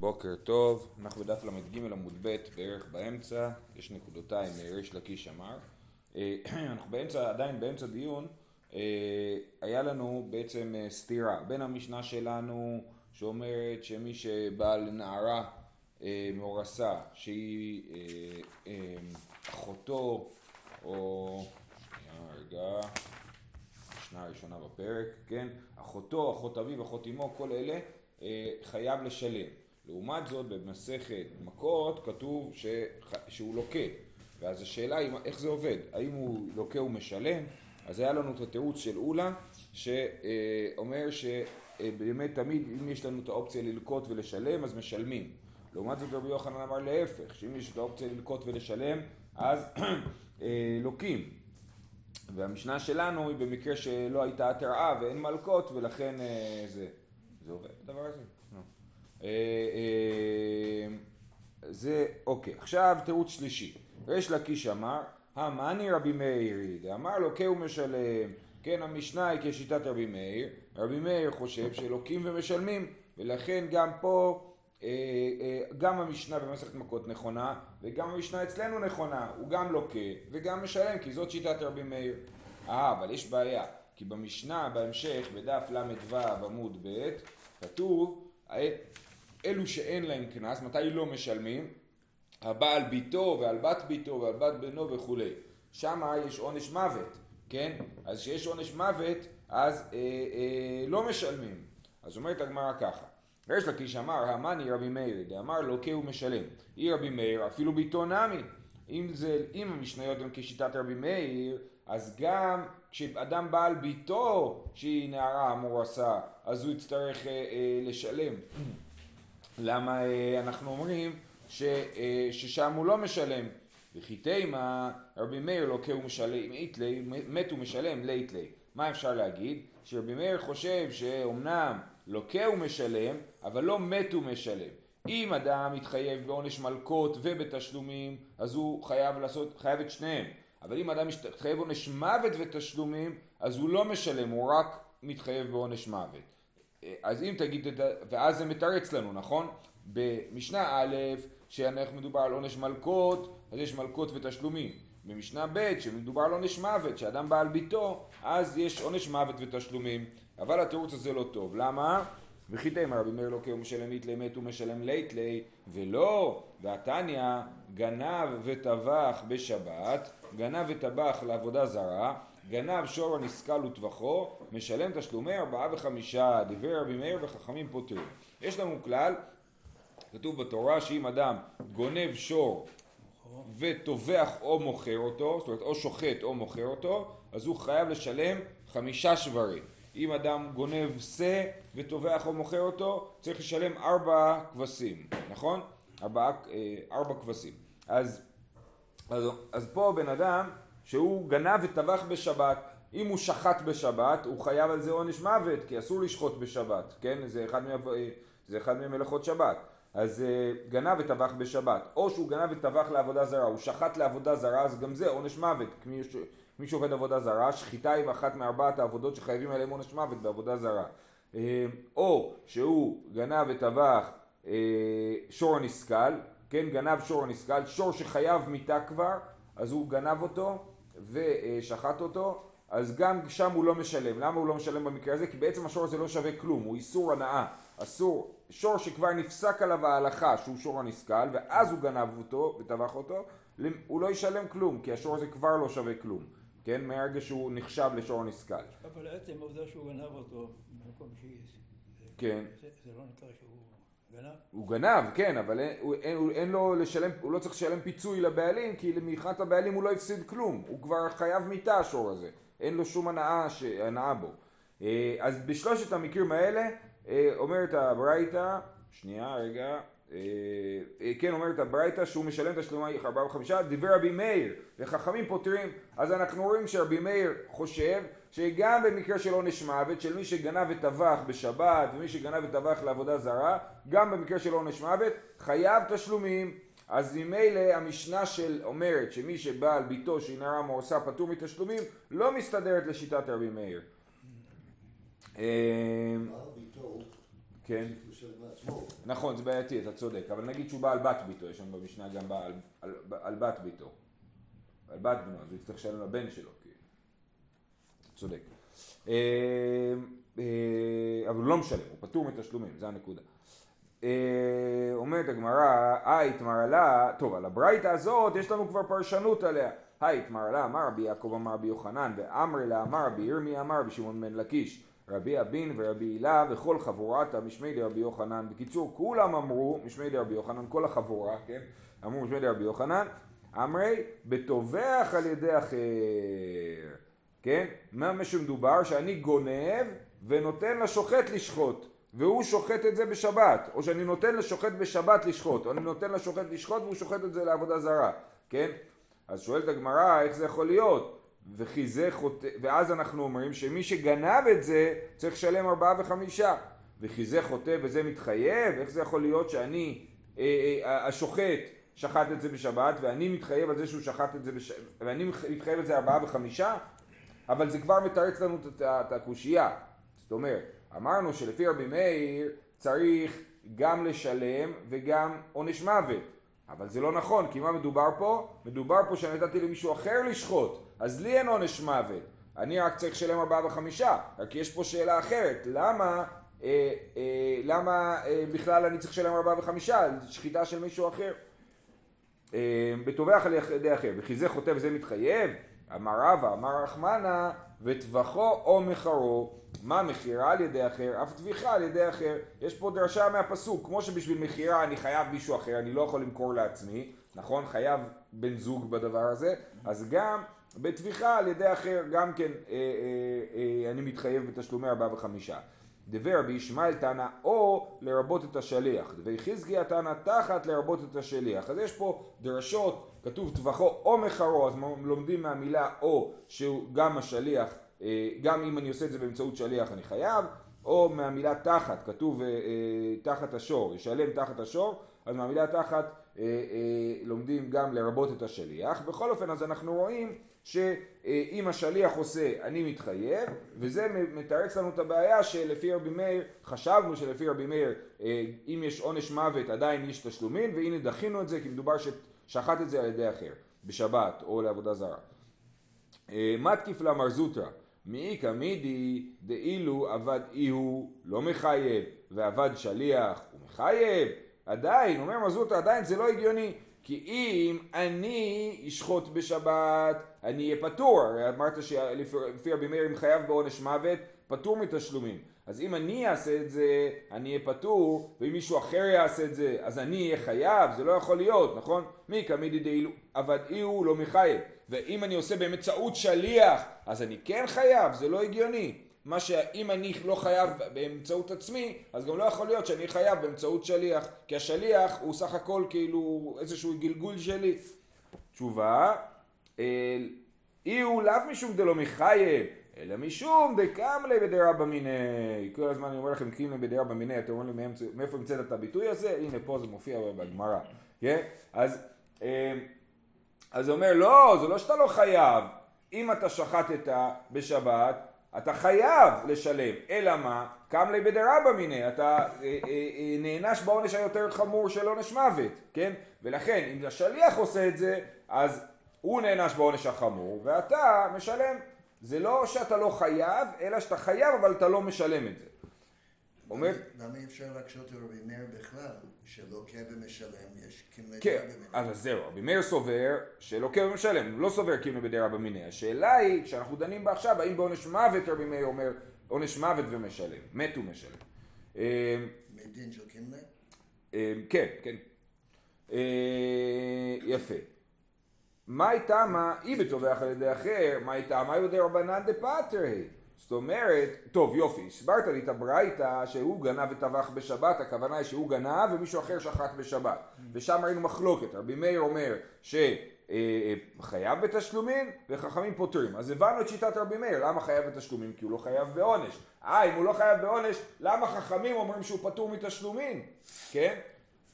בוקר טוב, אנחנו בדף ל"ג עמוד ב' בערך באמצע, יש נקודותיים ריש לקיש אמר. אה, אנחנו באמצע, עדיין באמצע דיון, אה, היה לנו בעצם אה, סתירה בין המשנה שלנו שאומרת שמי שבא לנערה מאורסה שהיא אחותו או רגע, המשנה הראשונה בפרק, כן, אחותו, אחות אביו, אחות אמו, כל אלה חייב לשלם. לעומת זאת במסכת מכות כתוב ש... שהוא לוקה. ואז השאלה היא איך זה עובד? האם הוא לוקה ומשלם? אז היה לנו את התירוץ של אולה שאומר שבאמת תמיד אם יש לנו את האופציה ללקוט ולשלם אז משלמים. לעומת זאת רבי יוחנן אמר להפך שאם יש את האופציה ללקוט ולשלם אז אה, לוקים. והמשנה שלנו היא במקרה שלא הייתה התראה ואין מלקות ולכן אה, זה, זה עובד הדבר הזה זה, אוקיי, עכשיו תירוץ שלישי. ריש לקיש אמר, המאני רבי מאירי, דאמר לוקה ומשלם, כן המשנה היא כשיטת רבי מאיר, רבי מאיר חושב שלוקים ומשלמים, ולכן גם פה, אה, גם המשנה במסכת מכות נכונה, וגם המשנה אצלנו נכונה, הוא גם לוקה וגם משלם, כי זאת שיטת רבי מאיר. אה, אבל יש בעיה, כי במשנה בהמשך, בדף ל"ו עמוד ב', כתוב אלו שאין להם קנס, מתי לא משלמים? הבעל ביתו ועל בת ביתו ועל בת בנו וכולי. שם יש עונש מוות, כן? אז כשיש עונש מוות אז אה, אה, לא משלמים. אז אומרת הגמרא ככה ריש לקיש אמר המאני רבי מאיר דאמר לוקה הוא משלם. אי רבי מאיר אפילו ביתו נמי. אם, זה, אם המשניות הן כשיטת רבי מאיר אז גם כשאדם בעל ביתו שהיא נערה המורסה אז הוא יצטרך אה, אה, לשלם למה אה, אנחנו אומרים ש, אה, ששם הוא לא משלם? וכי תימה רבי מאיר לוקה ומשלם, איתלי, מת ומשלם ליתלי. מה אפשר להגיד? שרבי מאיר חושב שאומנם לוקה ומשלם, אבל לא מת ומשלם. אם אדם מתחייב בעונש מלקות ובתשלומים, אז הוא חייב לעשות, חייב את שניהם. אבל אם אדם מתחייב בעונש מוות ותשלומים, אז הוא לא משלם, הוא רק מתחייב בעונש מוות. אז אם תגיד את ה... ואז זה מתרץ לנו, נכון? במשנה א', שאנחנו מדובר על עונש מלקות, אז יש מלקות ותשלומים. במשנה ב', שמדובר על עונש מוות, שאדם בא על ביתו, אז יש עונש מוות ותשלומים. אבל התירוץ הזה לא טוב. למה? וכי תימא רבי מאיר לוקה ומשלם איתלי מת ומשלם ליתלי, ולא, והתניא גנב וטבח בשבת, גנב וטבח לעבודה זרה, גנב שור הנסכל וטבחו, משלם תשלומי ארבעה וחמישה, דברי רבי מאיר וחכמים פותרים. יש לנו כלל, כתוב בתורה שאם אדם גונב שור וטובח או מוכר אותו, זאת אומרת או שוחט או מוכר אותו, אז הוא חייב לשלם חמישה שברים. אם אדם גונב שא וטובח או מוכר אותו, צריך לשלם ארבע כבשים, נכון? ארבע, אה, ארבע כבשים. אז, אז, אז פה בן אדם שהוא גנב וטבח בשבת. אם הוא שחט בשבת, הוא חייב על זה עונש מוות, כי אסור לשחוט בשבת, כן? זה אחד, מה... זה אחד ממלאכות שבת. אז uh, גנב וטבח בשבת. או שהוא גנב וטבח לעבודה זרה, הוא שחט לעבודה זרה, אז גם זה עונש מוות. מי שעובד עבודה זרה, שחיטה היא אחת מארבעת העבודות שחייבים עליהם עונש מוות בעבודה זרה. Uh, או שהוא גנב וטבח uh, שור הנסכל, כן? גנב שור הנסכל, שור שחייב מיתה כבר, אז הוא גנב אותו, ושחט אותו, אז גם שם הוא לא משלם. למה הוא לא משלם במקרה הזה? כי בעצם השור הזה לא שווה כלום, הוא איסור הנאה. אסור, שור שכבר נפסק עליו ההלכה שהוא שור הנסכל, ואז הוא גנב אותו וטבח אותו, הוא לא ישלם כלום, כי השור הזה כבר לא שווה כלום. כן? מהרגע שהוא נחשב לשור הנסכל. אבל עצם העובדה שהוא גנב אותו במקום שיש. כן. זה, זה לא נקרא שהוא... הוא גנב, כן, אבל אין, הוא, אין, אין לו לשלם, הוא לא צריך לשלם פיצוי לבעלים, כי מבחינת הבעלים הוא לא הפסיד כלום, הוא כבר חייב מיתה השור הזה, אין לו שום הנאה, ש... הנאה בו. אה, אז בשלושת המקרים האלה אה, אומרת הברייתא, שנייה רגע, אה, כן אומרת הברייתא שהוא משלם תשלומי ארבעה וחמישה, דיבר רבי מאיר וחכמים פותרים. אז אנחנו רואים שרבי מאיר חושב שגם במקרה של עונש מוות של מי שגנב וטבח בשבת ומי שגנב וטבח לעבודה זרה גם במקרה של עונש מוות חייב תשלומים אז ממילא המשנה של אומרת שמי שבא על ביתו שהיא נערה מורסה פטור מתשלומים לא מסתדרת לשיטת רבי מאיר כן. נכון, זה בעייתי, אתה צודק, אבל נגיד שהוא בא על בת ביתו, יש שם במשנה גם בא על, על, על בת ביתו. על בת בנו, אז הוא יצטרך לשלם לבן שלו, צודק. אה, אה, אבל הוא לא משלם, הוא פטור מתשלומים, זה הנקודה. אה, אומרת הגמרא, היי תמרלה, טוב, על הברייתא הזאת יש לנו כבר פרשנות עליה. היי תמרלה, אמר רבי יעקב אמר רבי יוחנן, ואמרי לה אמר רבי ירמי אמר רבי שמעון בן לקיש. רבי אבין ורבי הילה וכל חבורת משמי דרבי יוחנן. בקיצור, כולם אמרו, משמי דרבי יוחנן, כל החבורה, כן? אמרו משמי דרבי יוחנן, אמרי, בטובח על ידי אחר. כן? מה שמדובר? שאני גונב ונותן לשוחט לשחוט. והוא שוחט את זה בשבת, או שאני נותן לשוחט בשבת לשחוט, או אני נותן לשוחט לשחוט והוא שוחט את זה לעבודה זרה, כן? אז שואלת הגמרא, איך זה יכול להיות? וכי זה חוטא, ואז אנחנו אומרים שמי שגנב את זה צריך לשלם ארבעה וחמישה. וכי זה חוטא וזה מתחייב, איך זה יכול להיות שאני, אה, אה, השוחט שחט את זה בשבת ואני מתחייב על זה שהוא שחט את זה בשבת, ואני מתחייב על זה ארבעה וחמישה? אבל זה כבר מתרץ לנו את הקושייה. זאת אומרת, אמרנו שלפי רבי מאיר צריך גם לשלם וגם עונש מוות. אבל זה לא נכון, כי מה מדובר פה? מדובר פה שאני נתתי למישהו אחר לשחוט, אז לי אין עונש מוות. אני רק צריך לשלם ארבעה וחמישה, רק יש פה שאלה אחרת, למה, אה, אה, למה אה, בכלל אני צריך לשלם ארבעה וחמישה על שחיטה של מישהו אחר? אה, בטובח על ידי אחר, וכי זה חוטא וזה מתחייב, אמר רבא, אמר רחמנה, וטבחו או מחרו, מה מכירה על ידי אחר, אף טביחה על ידי אחר. יש פה דרשה מהפסוק, כמו שבשביל מכירה אני חייב מישהו אחר, אני לא יכול למכור לעצמי, נכון? חייב בן זוג בדבר הזה, אז גם בטביחה על ידי אחר, גם כן אה, אה, אה, אני מתחייב בתשלומי ארבעה וחמישה. דבר רבי ישמעאל תנא או לרבות את השליח, דבי חזקיה תנא תחת לרבות את השליח. אז יש פה דרשות, כתוב טבחו או מחרו, אז לומדים מהמילה או שהוא גם השליח אה, גם אם אני עושה את זה באמצעות שליח אני חייב, או מהמילה תחת, כתוב אה, אה, תחת השור, ישלם תחת השור, אז מהמילה תחת לומדים גם לרבות את השליח. בכל אופן אז אנחנו רואים שאם השליח עושה אני מתחייב, וזה מתרץ לנו את הבעיה שלפי רבי מאיר, חשבנו שלפי רבי מאיר אם יש עונש מוות עדיין יש תשלומים, והנה דחינו את זה כי מדובר ששחט את זה על ידי אחר, בשבת או לעבודה זרה. מתקיף למר זוטרא מאיכא מידי דאילו עבד איהו לא מחייב ועבד שליח הוא מחייב עדיין, אומר מזוטה עדיין זה לא הגיוני כי אם אני אשחוט בשבת אני אהיה פטור. הרי אמרת שלפי רבי מאיר אם חייב בעונש מוות פטור מתשלומים. אז אם אני אעשה את זה אני אהיה פטור ואם מישהו אחר יעשה את זה אז אני אהיה חייב? זה לא יכול להיות נכון? מי כמידי דאילו עבד איהו לא מחייב. ואם אני עושה באמצעות שליח, אז אני כן חייב, זה לא הגיוני. מה שאם אני לא חייב באמצעות עצמי, אז גם לא יכול להיות שאני חייב באמצעות שליח, כי השליח הוא סך הכל כאילו איזשהו גלגול שלי. תשובה, אי הוא לאו משום דלא מחייב, אלא משום דקמלי בדרבא מיניה. כל הזמן אני אומר לכם קימלי בדרבא מיניה, אתם אומרים לי מאיפה המצאת את הביטוי הזה? הנה פה זה מופיע בגמרא, כן? אז אה, אז אומר, לא, זה לא שאתה לא חייב. אם אתה שחטת בשבת, אתה חייב לשלם. אלא מה? קם לי בדרבא מיניה, אתה אה, אה, אה, נענש בעונש היותר חמור של עונש מוות, כן? ולכן, אם השליח עושה את זה, אז הוא נענש בעונש החמור, ואתה משלם. זה לא שאתה לא חייב, אלא שאתה חייב, אבל אתה לא משלם את זה. אומר... למה אי אפשר להקשות לרבי מאיר בכלל, שלוקה ומשלם, יש כמלי כן, אבל זהו, רבי מאיר סובר שלוקה ומשלם, לא סובר כאילו בדירה במיניה. השאלה היא, כשאנחנו דנים בה עכשיו, האם בעונש מוות רבי מאיר אומר עונש מוות ומשלם, מת ומשלם. אמ, מדין של כמלי? אמ, כן, כן. אה, יפה. מה הייתה מה, אי בטובח על ידי אחר, מה הייתה מה יודע רבנן דפטר היא. זאת אומרת, טוב יופי, הסברת לי את הברייתא שהוא גנב וטבח בשבת, הכוונה היא שהוא גנב ומישהו אחר שחט בשבת. ושם ראינו מחלוקת, רבי מאיר אומר שחייב בתשלומים וחכמים פותרים. אז הבנו את שיטת רבי מאיר, למה חייב בתשלומים? כי הוא לא חייב בעונש. אה, אם הוא לא חייב בעונש, למה חכמים אומרים שהוא פטור מתשלומים? כן?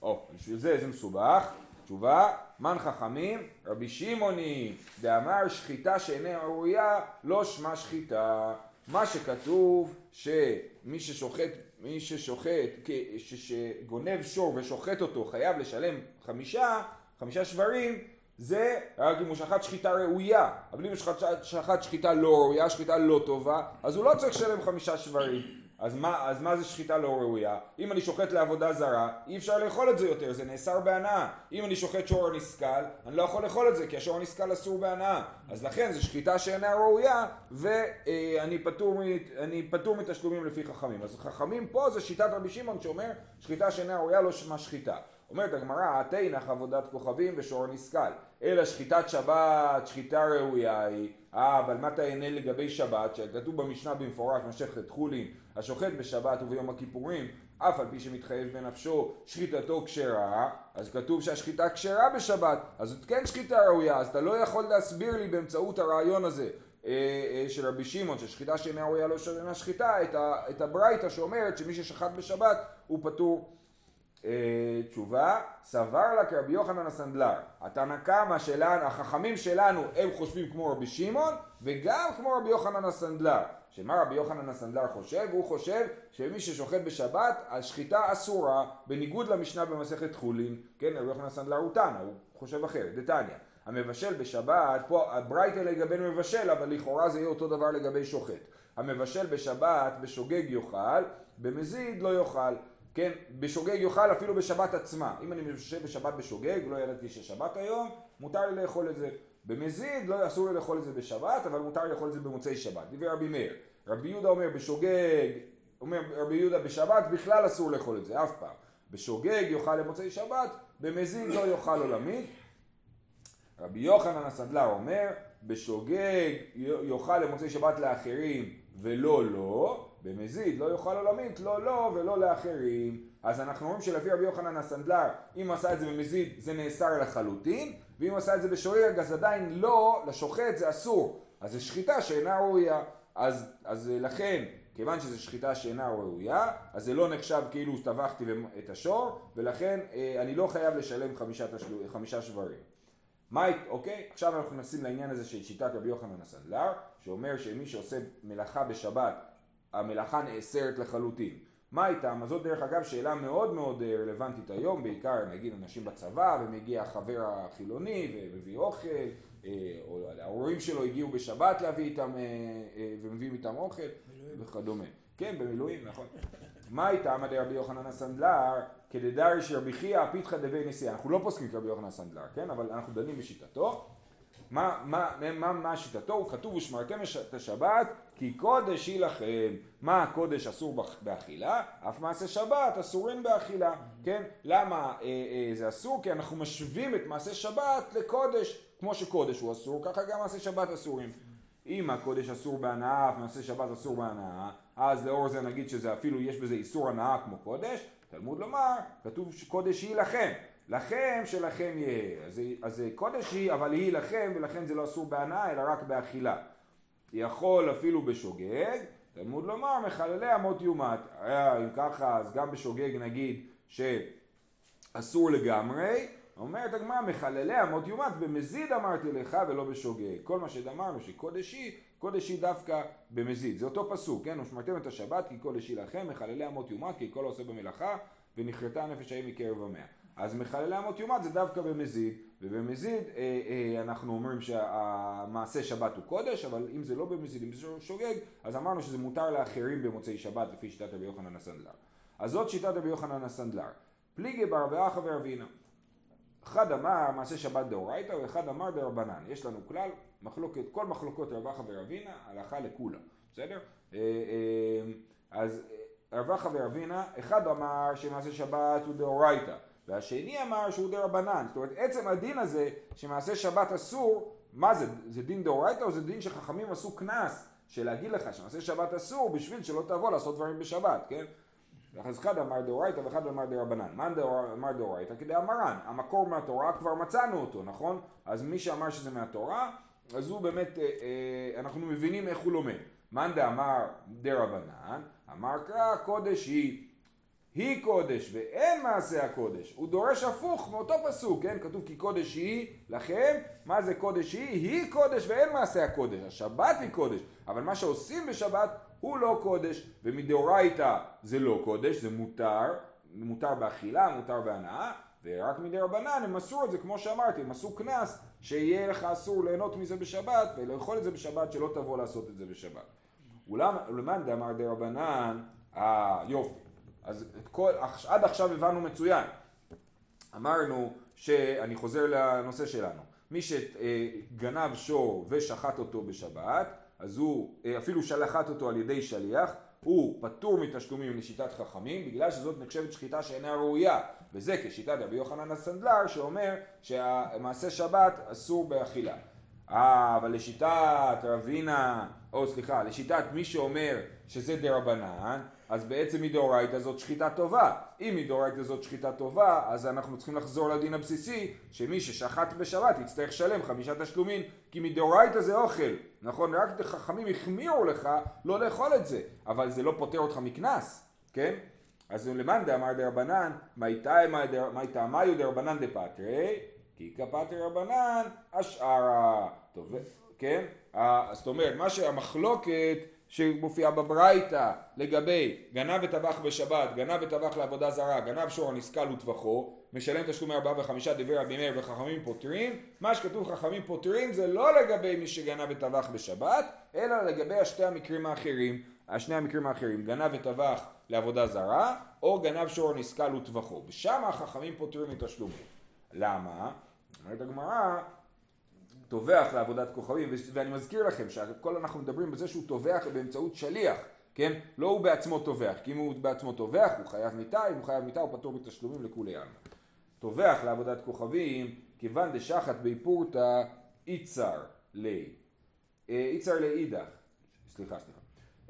או, בשביל זה זה מסובך. תשובה, מן חכמים, רבי שמעוני, דאמר שחיטה שאינה ראויה, לא שמה שחיטה. מה שכתוב שמי ששוחט מי ששוחט, שגונב שור ושוחט אותו חייב לשלם חמישה, חמישה שברים, זה רק אם הוא שחט שחיטה ראויה, אבל אם הוא שחט, שחיטה לא ראויה, שחיטה לא טובה, אז הוא לא צריך לשלם חמישה שברים. אז מה, אז מה זה שחיטה לא ראויה? אם אני שוחט לעבודה זרה, אי אפשר לאכול את זה יותר, זה נאסר בהנאה. אם אני שוחט שור נסכל, אני לא יכול לאכול את זה, כי השור הנסכל אסור בהנאה. אז לכן זו שחיטה שאינה ראויה, ואני פטור, פטור מתשלומים לפי חכמים. אז חכמים פה זה שיטת רבי שמעון שאומר, שחיטה שאינה ראויה לא שמה שחיטה. אומרת הגמרא, התנח עבודת כוכבים ושור נסכל. אלא שחיטת שבת, שחיטה ראויה היא. אה, אבל מה תענה לגבי שבת? שכתוב במשנה במפורש, משכת חולין, השוחט בשבת וביום הכיפורים, אף על פי שמתחייב בנפשו שחיטתו כשרה, אז כתוב שהשחיטה כשרה בשבת, אז זאת כן שחיטה ראויה, אז אתה לא יכול להסביר לי באמצעות הרעיון הזה אה, אה, של רבי שמעון, ששחיטה שאינה ראויה לא שווה שחיטה, את, את הברייתא שאומרת שמי ששחט בשבת הוא פטור תשובה, סבר לה כרבי יוחנן הסנדלר. התנא קמא שלנו, החכמים שלנו הם חושבים כמו רבי שמעון וגם כמו רבי יוחנן הסנדלר. שמה רבי יוחנן הסנדלר חושב? הוא חושב שמי ששוחט בשבת, השחיטה אסורה, בניגוד למשנה במסכת חולין, כן, רבי יוחנן הסנדלר הוא תנא, הוא חושב אחרת, דתניא. המבשל בשבת, פה הברייתא לגבי מבשל, אבל לכאורה זה יהיה אותו דבר לגבי שוחט. המבשל בשבת בשוגג יאכל, במזיד לא יאכל. כן, בשוגג יאכל אפילו בשבת עצמה. אם אני יושב בשבת בשוגג, לא ידעתי ששבת היום, מותר לי לאכול את זה. במזיד, לא אסור לי לאכול את זה בשבת, אבל מותר לי לאכול את זה במוצאי שבת. דברי רבי מאיר. רבי יהודה אומר בשוגג, אומר רבי יהודה בשבת בכלל אסור לאכול את זה, אף פעם. בשוגג יאכל למוצאי שבת, במזיד לא יאכל עולמית. רבי יוחנן הסנדלר אומר, בשוגג יאכל למוצאי שבת לאחרים ולא לא, במזיד לא יאכל עולמית, לא לא ולא לאחרים. אז אנחנו רואים שלפי רבי יוחנן הסנדלר, אם הוא עשה את זה במזיד זה נאסר לחלוטין, ואם הוא עשה את זה בשורג אז עדיין לא, לשוחט זה אסור. אז זו שחיטה שאינה ראויה. אז, אז לכן, כיוון שזו שחיטה שאינה ראויה, אז זה לא נחשב כאילו טבחתי את השור, ולכן אה, אני לא חייב לשלם חמישה, תשלו, חמישה שברים. מה, אוקיי? עכשיו אנחנו נכנסים לעניין הזה של שיטת רבי יוחנן הסנדלר, שאומר שמי שעושה מלאכה בשבת המלאכה נאסרת לחלוטין. מה איתם? אז זאת דרך אגב שאלה מאוד מאוד אה, רלוונטית היום, בעיקר נגיד אנשים בצבא ומגיע החבר החילוני ומביא אוכל, אה, או ההורים שלו הגיעו בשבת להביא איתם אה, ומביאים איתם אוכל וכדומה. כן, במילואים, נכון. מה איתם עדי רבי יוחנן הסנדלר, כדדרי שרבי חייא פיתחא דבי נשיאה. אנחנו לא פוסקים כרבי יוחנן הסנדלר, כן? אבל אנחנו דנים בשיטתו. מה, מה, מה, מה שיטתו? הוא כתוב ושמרתם את השבת כי קודש היא לכם. מה הקודש אסור באכילה? אף מעשה שבת אסורים באכילה, כן? למה אה, אה, זה אסור? כי אנחנו משווים את מעשה שבת לקודש. כמו שקודש הוא אסור, ככה גם מעשה שבת אסורים. אם הקודש אסור בהנאה אף מעשה שבת אסור בהנאה, אז לאור זה נגיד שזה אפילו יש בזה איסור הנאה כמו קודש. תלמוד לומר, כתוב שקודש היא לכם. לכם שלכם יהיה. אז, אז קודש היא, אבל היא לכם, ולכן זה לא אסור בהנאה, אלא רק באכילה. יכול אפילו בשוגג, תלמוד לומר, מחללי אמות יומת. אה, אם ככה, אז גם בשוגג נגיד שאסור לגמרי. אומרת הגמרא, מחללי אמות יומת, במזיד אמרתי לך ולא בשוגג. כל מה שדמרנו שקודש היא, קודש היא דווקא במזיד. זה אותו פסוק, כן? ושמרתם את השבת כי קודש היא לכם, מחללי אמות יומת כי כל העושה במלאכה, ונכרתה הנפש ההיא מקרב המאה. אז מחללי אמות יומת זה דווקא במזיד, ובמזיד אה, אה, אנחנו אומרים שהמעשה שבת הוא קודש, אבל אם זה לא במזיד, אם זה שוגג, אז אמרנו שזה מותר לאחרים במוצאי שבת לפי שיטת רבי יוחנן הסנדלר. אז זאת שיטת רבי יוחנן הסנדלר. פליגי בר ואחא ורבינה. אחד אמר מעשה שבת דאורייתא ואחד אמר דרבנן. יש לנו כלל, מחלוקת, כל מחלוקות רב אחא ורבינה, הלכה לכולה, בסדר? אה, אז רב אחא ורבינה, אחד אמר שמעשה שבת הוא דאורייתא. והשני אמר שהוא דה רבנן. זאת אומרת, עצם הדין הזה שמעשה שבת אסור, מה זה? זה דין דאורייתא או זה דין שחכמים עשו קנס של להגיד לך שמעשה שבת אסור בשביל שלא תבוא לעשות דברים בשבת, כן? אז אחד אמר דאורייתא ואחד אמר דרבנן. מה אמר דאורייתא? כדי אמרן. המקור מהתורה כבר מצאנו אותו, נכון? אז מי שאמר שזה מהתורה, אז הוא באמת, אה, אה, אנחנו מבינים איך הוא לומד. מאן דאמר דרבנן, אמר קרא קודש היא היא קודש ואין מעשה הקודש. הוא דורש הפוך מאותו פסוק, כן? כתוב כי קודש היא לכם, מה זה קודש היא? היא קודש ואין מעשה הקודש. השבת היא קודש, אבל מה שעושים בשבת הוא לא קודש, ומדאורייתא זה לא קודש, זה מותר, מותר באכילה, מותר בהנאה, ורק מדי רבנן הם עשו את זה, כמו שאמרתי, הם עשו קנס, שיהיה לך אסור ליהנות מזה בשבת, ולאכול את זה בשבת, שלא תבוא לעשות את זה בשבת. ולמאן דאמר דה רבנן, אה יופי. אז כל, עד עכשיו הבנו מצוין. אמרנו שאני חוזר לנושא שלנו. מי שגנב שור ושחט אותו בשבת, אז הוא אפילו שלחת אותו על ידי שליח, הוא פטור מתשלומים לשיטת חכמים בגלל שזאת נחשבת שחיטה שאינה ראויה וזה כשיטת רבי יוחנן הסנדלר שאומר שהמעשה שבת אסור באכילה. אה, אבל לשיטת רבינה, או סליחה, לשיטת מי שאומר שזה דה רבנן, אז בעצם מדאורייתא זאת שחיטה טובה. אם מדאורייתא זאת שחיטה טובה, אז אנחנו צריכים לחזור לדין הבסיסי, שמי ששחט בשבת יצטרך לשלם חמישה תשלומים, כי מדאורייתא זה אוכל. נכון? רק חכמים החמירו לך לא לאכול את זה, אבל זה לא פוטר אותך מקנס, כן? אז למאן דאמר דרבנן, מי תאמיו דרבנן דפטרי, כי כפטרי רבנן אשערה. טוב, כן? זאת אומרת, מה שהמחלוקת שמופיעה בברייתא לגבי גנב וטבח בשבת, גנב וטבח לעבודה זרה, גנב שור הנסכל וטבחו, משלם תשלומי ארבעה וחמישה דברי רבי מאיר וחכמים פותרים, מה שכתוב חכמים פותרים זה לא לגבי מי שגנב וטבח בשבת, אלא לגבי השתי המקרים האחרים, השני המקרים האחרים, גנב וטבח לעבודה זרה, או גנב שור נסכל וטבחו, ושם החכמים פותרים מתשלומים. למה? אומרת הגמרא טובח לעבודת כוכבים, ואני מזכיר לכם שהכל אנחנו מדברים בזה שהוא טובח באמצעות שליח, כן? לא הוא בעצמו טובח, כי אם הוא בעצמו טובח הוא חייב מיתה, אם הוא חייב מיתה הוא פטור בתשלומים לכולי עלמא. טובח לעבודת כוכבים, כיוון דשחת בי פורתא איצר לי. אה, איצר לאידך, סליחה, סליחה.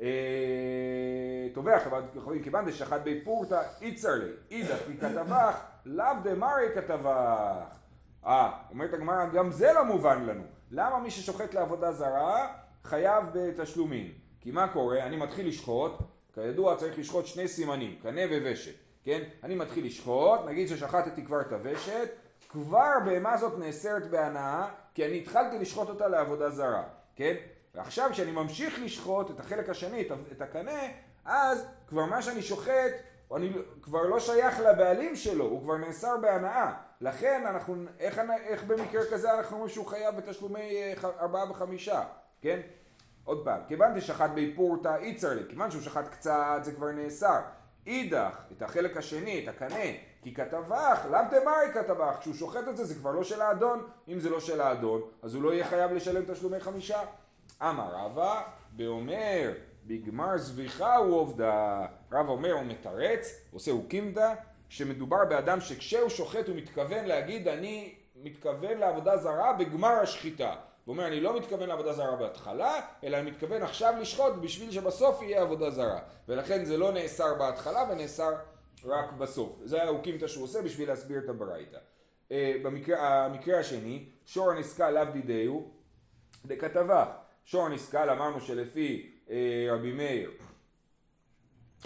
אה, טובח לעבודת כוכבים, כיוון דשחת בי פורתא איצר לי. אידך כי כתבך, לאו דמרי כתבך. אה, אומרת הגמרא, גם זה לא מובן לנו. למה מי ששוחט לעבודה זרה חייב בתשלומים? כי מה קורה? אני מתחיל לשחוט, כידוע צריך לשחוט שני סימנים, קנה וושת, כן? אני מתחיל לשחוט, נגיד ששחטתי כבר את הוושת, כבר בהמה הזאת נאסרת בהנאה, כי אני התחלתי לשחוט אותה לעבודה זרה, כן? ועכשיו כשאני ממשיך לשחוט את החלק השני, את הקנה, אז כבר מה שאני שוחט, אני כבר לא שייך לבעלים שלו, הוא כבר נאסר בהנאה. לכן אנחנו, איך, איך במקרה כזה אנחנו אומרים שהוא חייב בתשלומי אה, ארבעה וחמישה, כן? עוד פעם, כיוון דשחט בי פורתא איצר לי, כיוון שהוא שחט קצת זה כבר נאסר. אידך, את החלק השני, את הקנה, כי כתבך, לאו דמרי כתבך, כשהוא שוחט את זה זה כבר לא של האדון, אם זה לא של האדון, אז הוא לא יהיה חייב לשלם תשלומי חמישה. אמר רבא, ואומר, בגמר זביחה הוא עובדה. רב אומר, הוא מתרץ, עושה הוקימתא, שמדובר באדם שכשהוא שוחט הוא מתכוון להגיד אני מתכוון לעבודה זרה בגמר השחיטה. הוא אומר אני לא מתכוון לעבודה זרה בהתחלה, אלא אני מתכוון עכשיו לשחוט בשביל שבסוף יהיה עבודה זרה. ולכן זה לא נאסר בהתחלה ונאסר רק בסוף. זה ההוקימתא שהוא עושה בשביל להסביר את הברייתא. אה, במקרה, המקרה השני, שור הנסקל לאו דידיהו דכתבה. שור הנסקל אמרנו שלפי רבי מאיר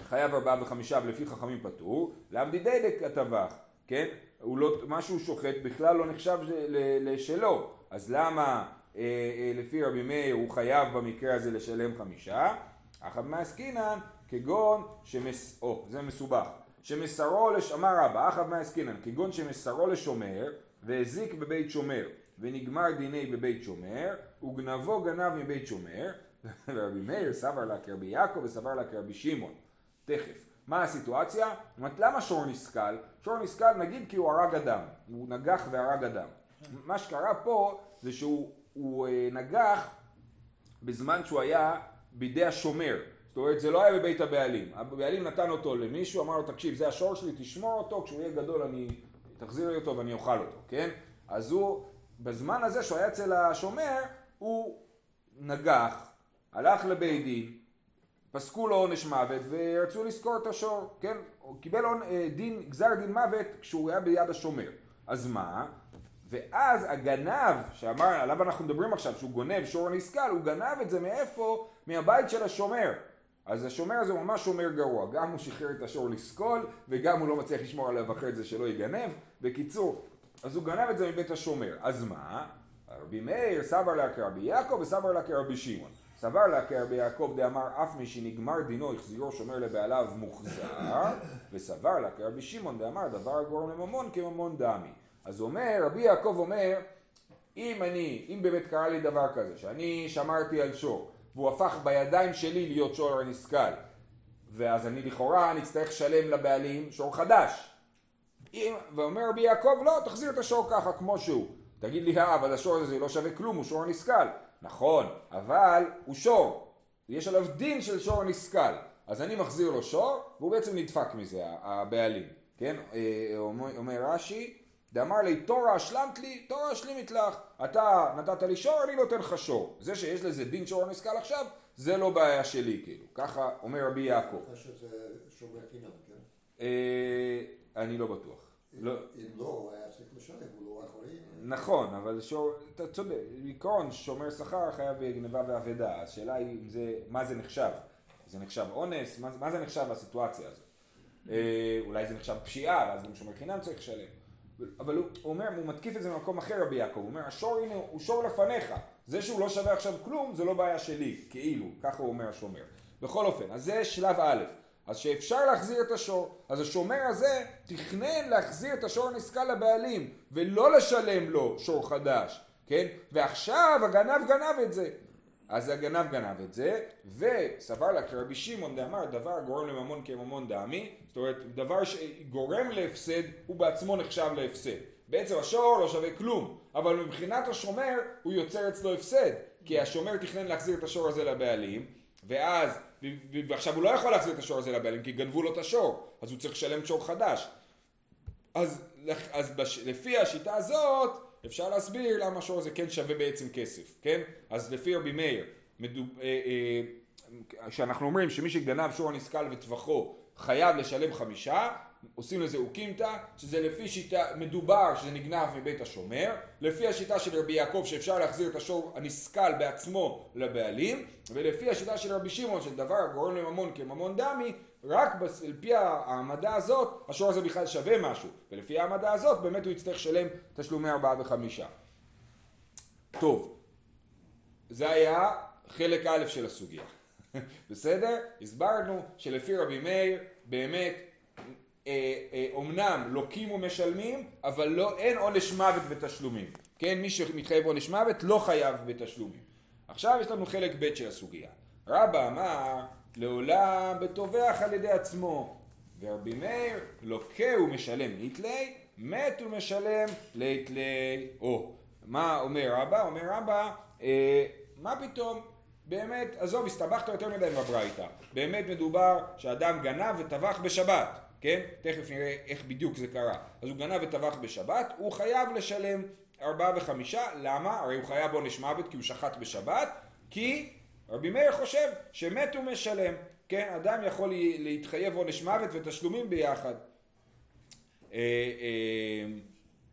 חייב ארבעה וחמישה ולפי חכמים פטור, לאו דידי דכתבך, כן? הוא לא, מה שהוא שוחט בכלל לא נחשב לשלו, אז למה אה, אה, לפי רבי מאיר הוא חייב במקרה הזה לשלם חמישה? אחת מעסקינן כגון שמס... או, זה מסובך. שמסרו, לש... אמר רבא, אחת מעסקינן, כגון שמסרו לשומר והזיק בבית שומר ונגמר דיני בבית שומר וגנבו גנב מבית שומר ורבי מאיר סבר לה כרבי יעקב וסבר לה כרבי שמעון תכף. מה הסיטואציה? למה שור נסכל? שור נסכל נגיד כי הוא הרג אדם, הוא נגח והרג אדם. מה שקרה פה זה שהוא הוא, אה, נגח בזמן שהוא היה בידי השומר. זאת אומרת זה לא היה בבית הבעלים. הבעלים נתן אותו למישהו, אמר לו תקשיב זה השור שלי, תשמור אותו, כשהוא יהיה גדול אני תחזיר לי אותו ואני אוכל אותו, כן? אז הוא, בזמן הזה שהוא היה אצל השומר, הוא נגח, הלך לבית דין, פסקו לו עונש מוות ורצו לזכור את השור, כן? הוא קיבל אה, דין, גזר דין מוות כשהוא היה ביד השומר. אז מה? ואז הגנב, שאמר, עליו אנחנו מדברים עכשיו, שהוא גונב שור נסכל, הוא גנב את זה מאיפה? מהבית של השומר. אז השומר הזה הוא ממש שומר גרוע, גם הוא שחרר את השור לסקול, וגם הוא לא מצליח לשמור עליו אחרי זה שלא ייגנב. בקיצור, אז הוא גנב את זה מבית השומר. אז מה? רבי מאיר סבר לה כרבי יעקב וסבר לה כרבי שמעון. סבר לה כרבי יעקב דאמר אף מי שנגמר דינו החזירו שומר לבעליו מוחזר. וסבר לה כרבי שמעון דאמר דבר הגורם לממון כממון דמי. אז אומר רבי יעקב אומר אם אני אם באמת קרה לי דבר כזה שאני שמרתי על שור והוא הפך בידיים שלי להיות שור הנסכל ואז אני לכאורה נצטרך לשלם לבעלים שור חדש. אם, ואומר רבי יעקב לא תחזיר את השור ככה כמו שהוא. תגיד לי אה אבל השור הזה לא שווה כלום הוא שור נסכל נכון, אבל הוא שור. יש עליו דין של שור נסכל. אז אני מחזיר לו שור, והוא בעצם נדפק מזה, הבעלים. כן? אה, אומר רש"י, דאמר לי, תורה השלמת לי, תורה השלימית לך. אתה נתת לי שור, אני נותן לך שור. זה שיש לזה דין שור נסכל עכשיו, זה לא בעיה שלי, כאילו. ככה אומר רבי יעקב. שזה שומר חינם, כן? אה, אני לא בטוח. לא. אם לא, הוא היה צריך לשלם, הוא לא אחראי. נכון, אבל שור, אתה צודק, בעיקרון שומר שכר חייב בגניבה ואבדה, השאלה היא אם זה, מה זה נחשב? זה נחשב אונס? מה, מה זה נחשב בסיטואציה הזאת? אה, אולי זה נחשב פשיעה, ואז גם שומר חינם צריך לשלם. אבל הוא, הוא אומר, הוא מתקיף את זה במקום אחר רבי יעקב, הוא אומר, השור הנה, הוא שור לפניך, זה שהוא לא שווה עכשיו כלום, זה לא בעיה שלי, כאילו, ככה הוא אומר השומר. בכל אופן, אז זה שלב א', אז שאפשר להחזיר את השור. אז השומר הזה תכנן להחזיר את השור הנזכר לבעלים, ולא לשלם לו שור חדש, כן? ועכשיו הגנב גנב את זה. אז הגנב גנב את זה, וסבר לה כרבי שמעון דאמר דבר גורם לממון כממון דמי, זאת אומרת דבר שגורם להפסד הוא בעצמו נחשב להפסד. בעצם השור לא שווה כלום, אבל מבחינת השומר הוא יוצר אצלו הפסד, כי השומר תכנן להחזיר את השור הזה לבעלים, ואז ועכשיו הוא לא יכול להחזיר את השור הזה לבעלים כי גנבו לו את השור, אז הוא צריך לשלם שור חדש. אז, אז בש, לפי השיטה הזאת אפשר להסביר למה השור הזה כן שווה בעצם כסף, כן? אז לפי רבי מאיר, מדוב, אה, אה, שאנחנו אומרים שמי שגנב שור הנסכל וטווחו חייב לשלם חמישה, עושים לזה אוקימתא, שזה לפי שיטה, מדובר שזה נגנב מבית השומר, לפי השיטה של רבי יעקב שאפשר להחזיר את השור הנסכל בעצמו לבעלים, ולפי השיטה של רבי שמעון של דבר הגורם לממון כממון דמי, רק על פי העמדה הזאת, השור הזה בכלל שווה משהו, ולפי העמדה הזאת באמת הוא יצטרך לשלם תשלומי ארבעה וחמישה. טוב, זה היה חלק א' של הסוגיה. בסדר? הסברנו שלפי רבי מאיר באמת אומנם אה, אה, לוקים ומשלמים, אבל לא, אין עונש מוות בתשלומים. כן, מי שמתחייב עונש מוות לא חייב בתשלומים. עכשיו יש לנו חלק ב' של הסוגיה. רבא אמר, לעולם בטובח על ידי עצמו, ורבי מאיר לוקה ומשלם איתלי, מת ומשלם ליתלי. או, מה אומר רבא? אומר רבא, אה, מה פתאום? באמת, עזוב, הסתבכת יותר מדי בברייתא. באמת מדובר שאדם גנב וטבח בשבת. כן? תכף נראה איך בדיוק זה קרה. אז הוא גנב וטבח בשבת, הוא חייב לשלם ארבעה וחמישה, למה? הרי הוא חייב עונש מוות כי הוא שחט בשבת, כי רבי מאיר חושב שמת הוא משלם, כן? אדם יכול להתחייב עונש מוות ותשלומים ביחד. אה, אה,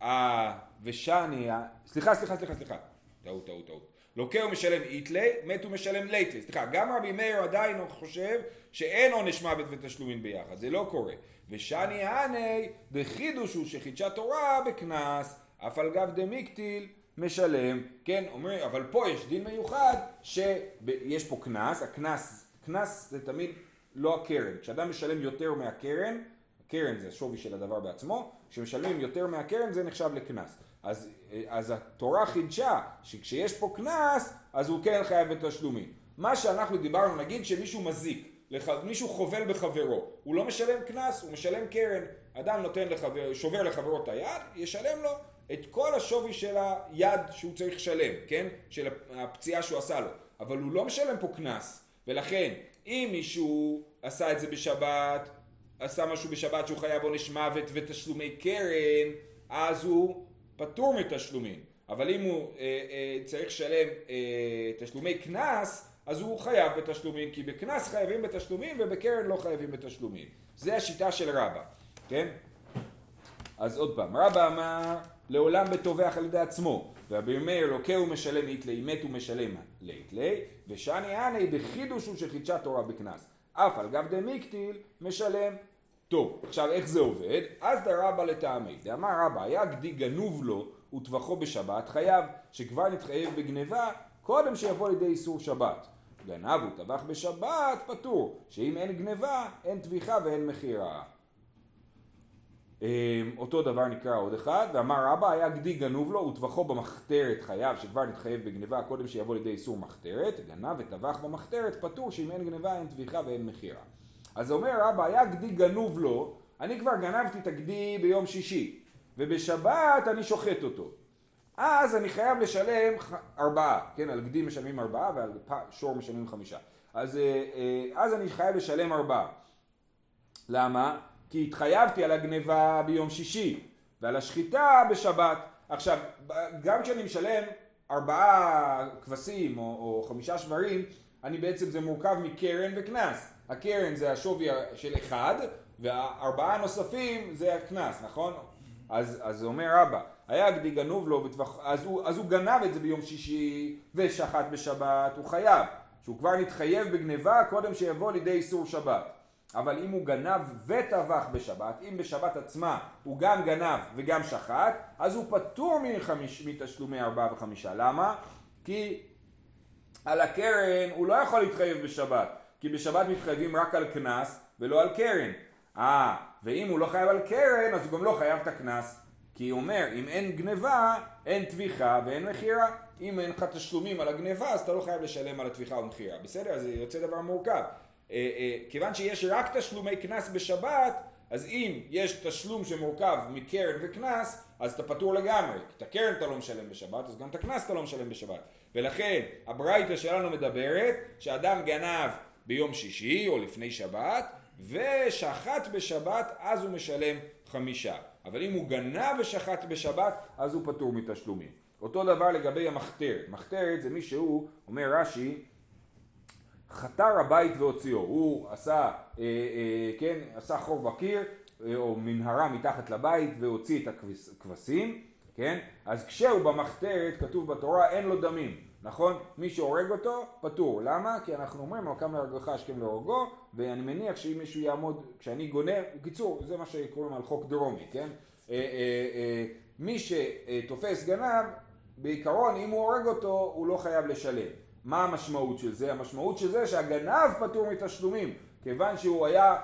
אה ושני, סליחה, סליחה, סליחה, סליחה, טעות, טעות, טעות. לוקה ומשלם איתלי, מת ומשלם לייטלי. סליחה, גם רבי מאיר עדיין חושב שאין עונש מוות ותשלומים ביחד, זה לא קורה. ושני הני בחידוש הוא שחידשה תורה בקנס, אף על גב דמיקטיל משלם, כן, אומרים, אבל פה יש דין מיוחד שיש פה קנס, הקנס, קנס זה תמיד לא הקרן, כשאדם משלם יותר מהקרן, הקרן זה השווי של הדבר בעצמו, כשמשלמים יותר מהקרן זה נחשב לקנס. אז, אז התורה חידשה שכשיש פה קנס, אז הוא כן חייב בתשלומים. מה שאנחנו דיברנו, נגיד שמישהו מזיק, לח... מישהו חובל בחברו, הוא לא משלם קנס, הוא משלם קרן. אדם נותן לחבר, שובר לחברו את היד, ישלם לו את כל השווי של היד שהוא צריך לשלם, כן? של הפציעה שהוא עשה לו. אבל הוא לא משלם פה קנס. ולכן, אם מישהו עשה את זה בשבת, עשה משהו בשבת שהוא חייב עונש מוות ותשלומי קרן, אז הוא פטור מתשלומים. אבל אם הוא אה, אה, צריך לשלם אה, תשלומי קנס, אז הוא חייב בתשלומים, כי בקנס חייבים בתשלומים ובקרן לא חייבים בתשלומים. זה השיטה של רבא, כן? אז עוד פעם, רבא אמר לעולם בטובח על ידי עצמו, ורבי מאיר לוקה ומשלם איתלי, מת ומשלם לאיתלי, ושני עני דחידוש הוא שחידשה תורה בקנס. אף על גב דמיקטיל משלם. טוב, עכשיו איך זה עובד? אז דרבא לטעמי, דאמר רבא, היה גדי גנוב לו וטבחו בשבת, חייב שכבר נתחייב בגניבה קודם שיבוא לידי איסור שבת. גנב וטבח בשבת, פטור. שאם אין גניבה, אין טביחה ואין מכירה. אמ, אותו דבר נקרא עוד אחד, ואמר רבא היה גדי גנוב לו וטבחו במחתרת חייב שכבר נתחייב בגניבה קודם שיבוא לידי איסור מחתרת, גנב וטבח במחתרת פטור שאם אין גניבה אין טביחה ואין מכירה. אז אומר רבא היה גדי גנוב לו, אני כבר גנבתי את הגדי ביום שישי ובשבת אני שוחט אותו. אז אני חייב לשלם ארבעה, כן, על גדי משלמים ארבעה ועל שור משלמים חמישה. אז, אה, אה, אז אני חייב לשלם ארבעה. למה? כי התחייבתי על הגניבה ביום שישי ועל השחיטה בשבת. עכשיו, גם כשאני משלם ארבעה כבשים או, או חמישה שברים, אני בעצם, זה מורכב מקרן וקנס. הקרן זה השווי של אחד, והארבעה נוספים זה הקנס, נכון? אז, אז אומר רבא, היה גדי גנוב לו, בטווח, אז, הוא, אז הוא גנב את זה ביום שישי ושחט בשבת, הוא חייב, שהוא כבר נתחייב בגניבה קודם שיבוא לידי איסור שבת. אבל אם הוא גנב וטבח בשבת, אם בשבת עצמה הוא גם גנב וגם שחט, אז הוא פטור מתשלומי ארבעה וחמישה. למה? כי על הקרן הוא לא יכול להתחייב בשבת, כי בשבת מתחייבים רק על קנס ולא על קרן. אה, ואם הוא לא חייב על קרן, אז הוא גם לא חייב את הקנס. כי הוא אומר, אם אין גניבה, אין טביחה ואין מכירה. אם אין לך תשלומים על הגניבה, אז אתה לא חייב לשלם על הטביחה ומכירה. בסדר? זה יוצא דבר מורכב. אה, אה, כיוון שיש רק תשלומי קנס בשבת, אז אם יש תשלום שמורכב מקרן וקנס, אז אתה פטור לגמרי. את הקרן אתה לא משלם בשבת, אז גם את הקנס אתה לא משלם בשבת. ולכן הברייתא שלנו מדברת שאדם גנב ביום שישי או לפני שבת, ושחט בשבת, אז הוא משלם חמישה. אבל אם הוא גנב ושחט בשבת, אז הוא פטור מתשלומים. אותו דבר לגבי המחתרת. מחתרת זה מי שהוא, אומר רש"י, חתר הבית והוציאו, הוא עשה, אה, אה, כן, עשה חור בקיר אה, או מנהרה מתחת לבית והוציא את הכבשים, כן, אז כשהוא במחתרת כתוב בתורה אין לו דמים, נכון? מי שהורג אותו פטור, למה? כי אנחנו אומרים הקם להרגך השכם להורגו ואני מניח שאם מישהו יעמוד, כשאני גונב, בקיצור זה מה שקוראים על חוק דרומי, כן? אה, אה, אה, מי שתופס גנב בעיקרון אם הוא הורג אותו הוא לא חייב לשלם מה המשמעות של זה? המשמעות של זה שהגנב פטור מתשלומים. כיוון שהוא היה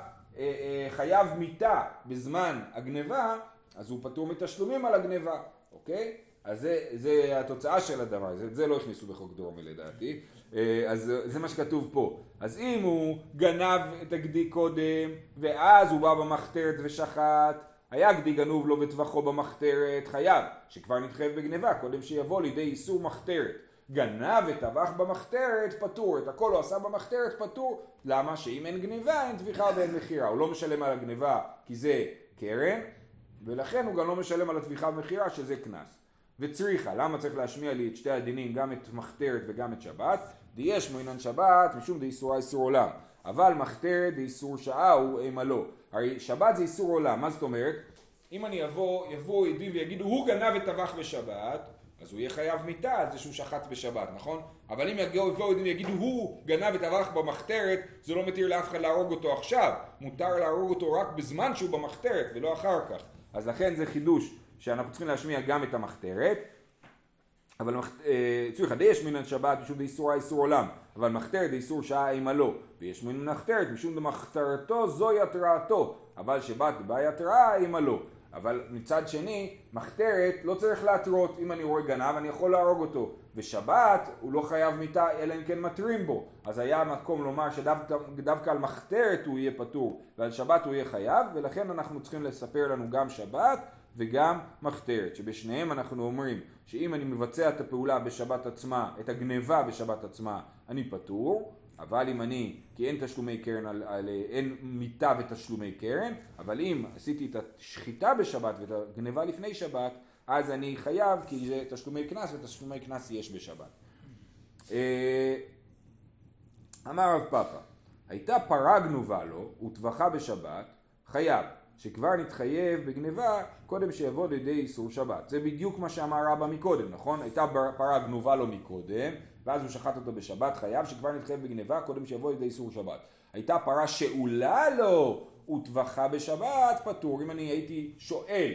חייב מיתה בזמן הגניבה, אז הוא פטור מתשלומים על הגניבה, אוקיי? אז זה, זה התוצאה של הדבר, זה, זה לא הכניסו בחוק דרומי לדעתי, אה, אז זה מה שכתוב פה. אז אם הוא גנב את הגדי קודם, ואז הוא בא במחתרת ושחט, היה גדי גנוב לו בטווחו במחתרת, חייב, שכבר נתחייב בגניבה, קודם שיבוא לידי איסור מחתרת. גנב וטבח במחתרת פטור, את הכל הוא עשה במחתרת פטור, למה? שאם אין גניבה אין טביחה ואין מכירה, הוא לא משלם על הגניבה כי זה קרן, ולכן הוא גם לא משלם על הטביחה ומכירה שזה קנס. וצריכה, למה צריך להשמיע לי את שתי הדינים, גם את מחתרת וגם את שבת? דיש מעינן שבת משום דאיסורה איסור עולם, אבל מחתרת דאיסור שעה הוא אימה לא. הרי שבת זה איסור עולם, מה זאת אומרת? אם אני אבוא, יבואו עדים ויגידו הוא גנב וטבח בשבת אז הוא יהיה חייב מיתה על זה שהוא שחט בשבת, נכון? אבל אם יבואו עדים ויגידו הוא גנב וטבח במחתרת, זה לא מתיר לאף אחד להרוג אותו עכשיו, מותר להרוג אותו רק בזמן שהוא במחתרת ולא אחר כך. אז לכן זה חידוש שאנחנו צריכים להשמיע גם את המחתרת. אבל אה, צריך יש מן השבת משום דאיסורה איסור עולם, אבל מחתרת דאיסור שעה אימה לא, ויש מן המחתרת משום דמחתרתו זוהי התרעתו, אבל שבת באי התרעה אימה לא. אבל מצד שני, מחתרת לא צריך להתרות, אם אני רואה גנב אני יכול להרוג אותו, ושבת הוא לא חייב מיתה אלא אם כן מתרים בו, אז היה מקום לומר שדווקא על מחתרת הוא יהיה פטור ועל שבת הוא יהיה חייב, ולכן אנחנו צריכים לספר לנו גם שבת וגם מחתרת, שבשניהם אנחנו אומרים שאם אני מבצע את הפעולה בשבת עצמה, את הגניבה בשבת עצמה, אני פטור, אבל אם אני, כי אין תשלומי קרן, על, על, אין מיתה ותשלומי קרן, אבל אם עשיתי את השחיטה בשבת ואת הגניבה לפני שבת, אז אני חייב, כי זה תשלומי קנס, ותשלומי קנס יש בשבת. אה, אמר רב פאפא, הייתה פרה גנובה לו, וטבחה בשבת, חייב, שכבר נתחייב בגניבה קודם שיבוא לידי איסור שבת. זה בדיוק מה שאמר רבא מקודם, נכון? הייתה פרה גנובה לו מקודם, ואז הוא שחט אותו בשבת, חייב שכבר נתחייב בגניבה קודם שיבוא לידי איסור שבת. הייתה פרה שאולה לו וטבחה בשבת, פטור. אם אני הייתי שואל,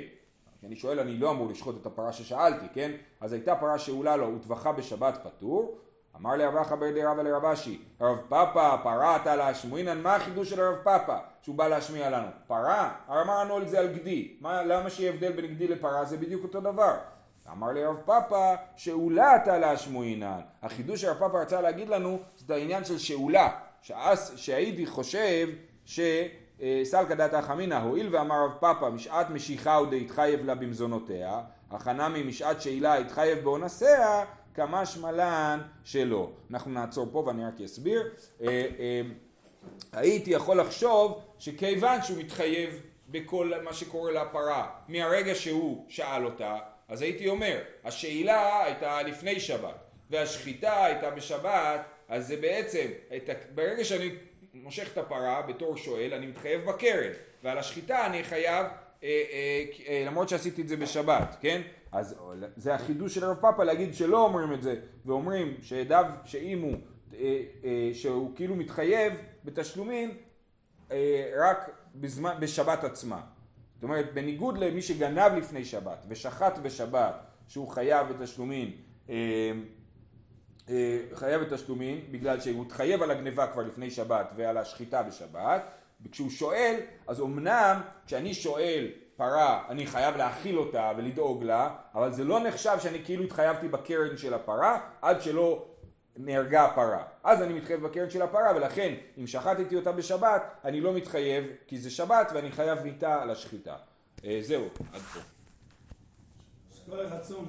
כשאני שואל אני לא אמור לשחוט את הפרה ששאלתי, כן? אז הייתה פרה שאולה לו וטבחה בשבת פטור, אמר לרב אחא בר די רבא לרב אשי, רב פאפא, פרה אתה להשמועינן, מה החידוש של הרב פאפא? שהוא בא להשמיע לנו. פרה? אמרנו על זה על גדי. מה, למה שיהיה הבדל בין גדי לפרה? זה בדיוק אותו דבר. אמר לי רב פאפא, שאולה אתה להשמועינן. החידוש שהרב פאפא רצה להגיד לנו, זה העניין של שאולה. שהייתי חושב ש... סלקא דתא חמינא, הואיל ואמר רב פאפא משעת משיכה הוא דהתחייב לה במזונותיה, הכנה ממשעת שאלה התחייב באונסיה, כמשמע לן שלא. אנחנו נעצור פה ואני רק אסביר. אה, אה, הייתי יכול לחשוב שכיוון שהוא מתחייב בכל מה שקורה לפרה מהרגע שהוא שאל אותה, אז הייתי אומר, השאלה הייתה לפני שבת והשחיטה הייתה בשבת, אז זה בעצם, ברגע שאני מושך את הפרה בתור שואל, אני מתחייב בקרן, ועל השחיטה אני חייב, אה, אה, אה, למרות שעשיתי את זה בשבת, כן? אז זה החידוש של הרב פאפה להגיד שלא אומרים את זה, ואומרים שדו, שאם הוא, אה, אה, שהוא כאילו מתחייב בתשלומים אה, רק בזמן, בשבת עצמה. זאת אומרת, בניגוד למי שגנב לפני שבת ושחט בשבת, שהוא חייב בתשלומים אה, אה, חייב בתשלומים בגלל שהוא התחייב על הגניבה כבר לפני שבת ועל השחיטה בשבת וכשהוא שואל אז אמנם כשאני שואל פרה אני חייב להאכיל אותה ולדאוג לה אבל זה לא נחשב שאני כאילו התחייבתי בקרן של הפרה עד שלא נהרגה הפרה. אז אני מתחייב בקרן של הפרה ולכן אם שחטתי אותה בשבת אני לא מתחייב כי זה שבת ואני חייב איתה על השחיטה. אה, זהו עד פה. עצום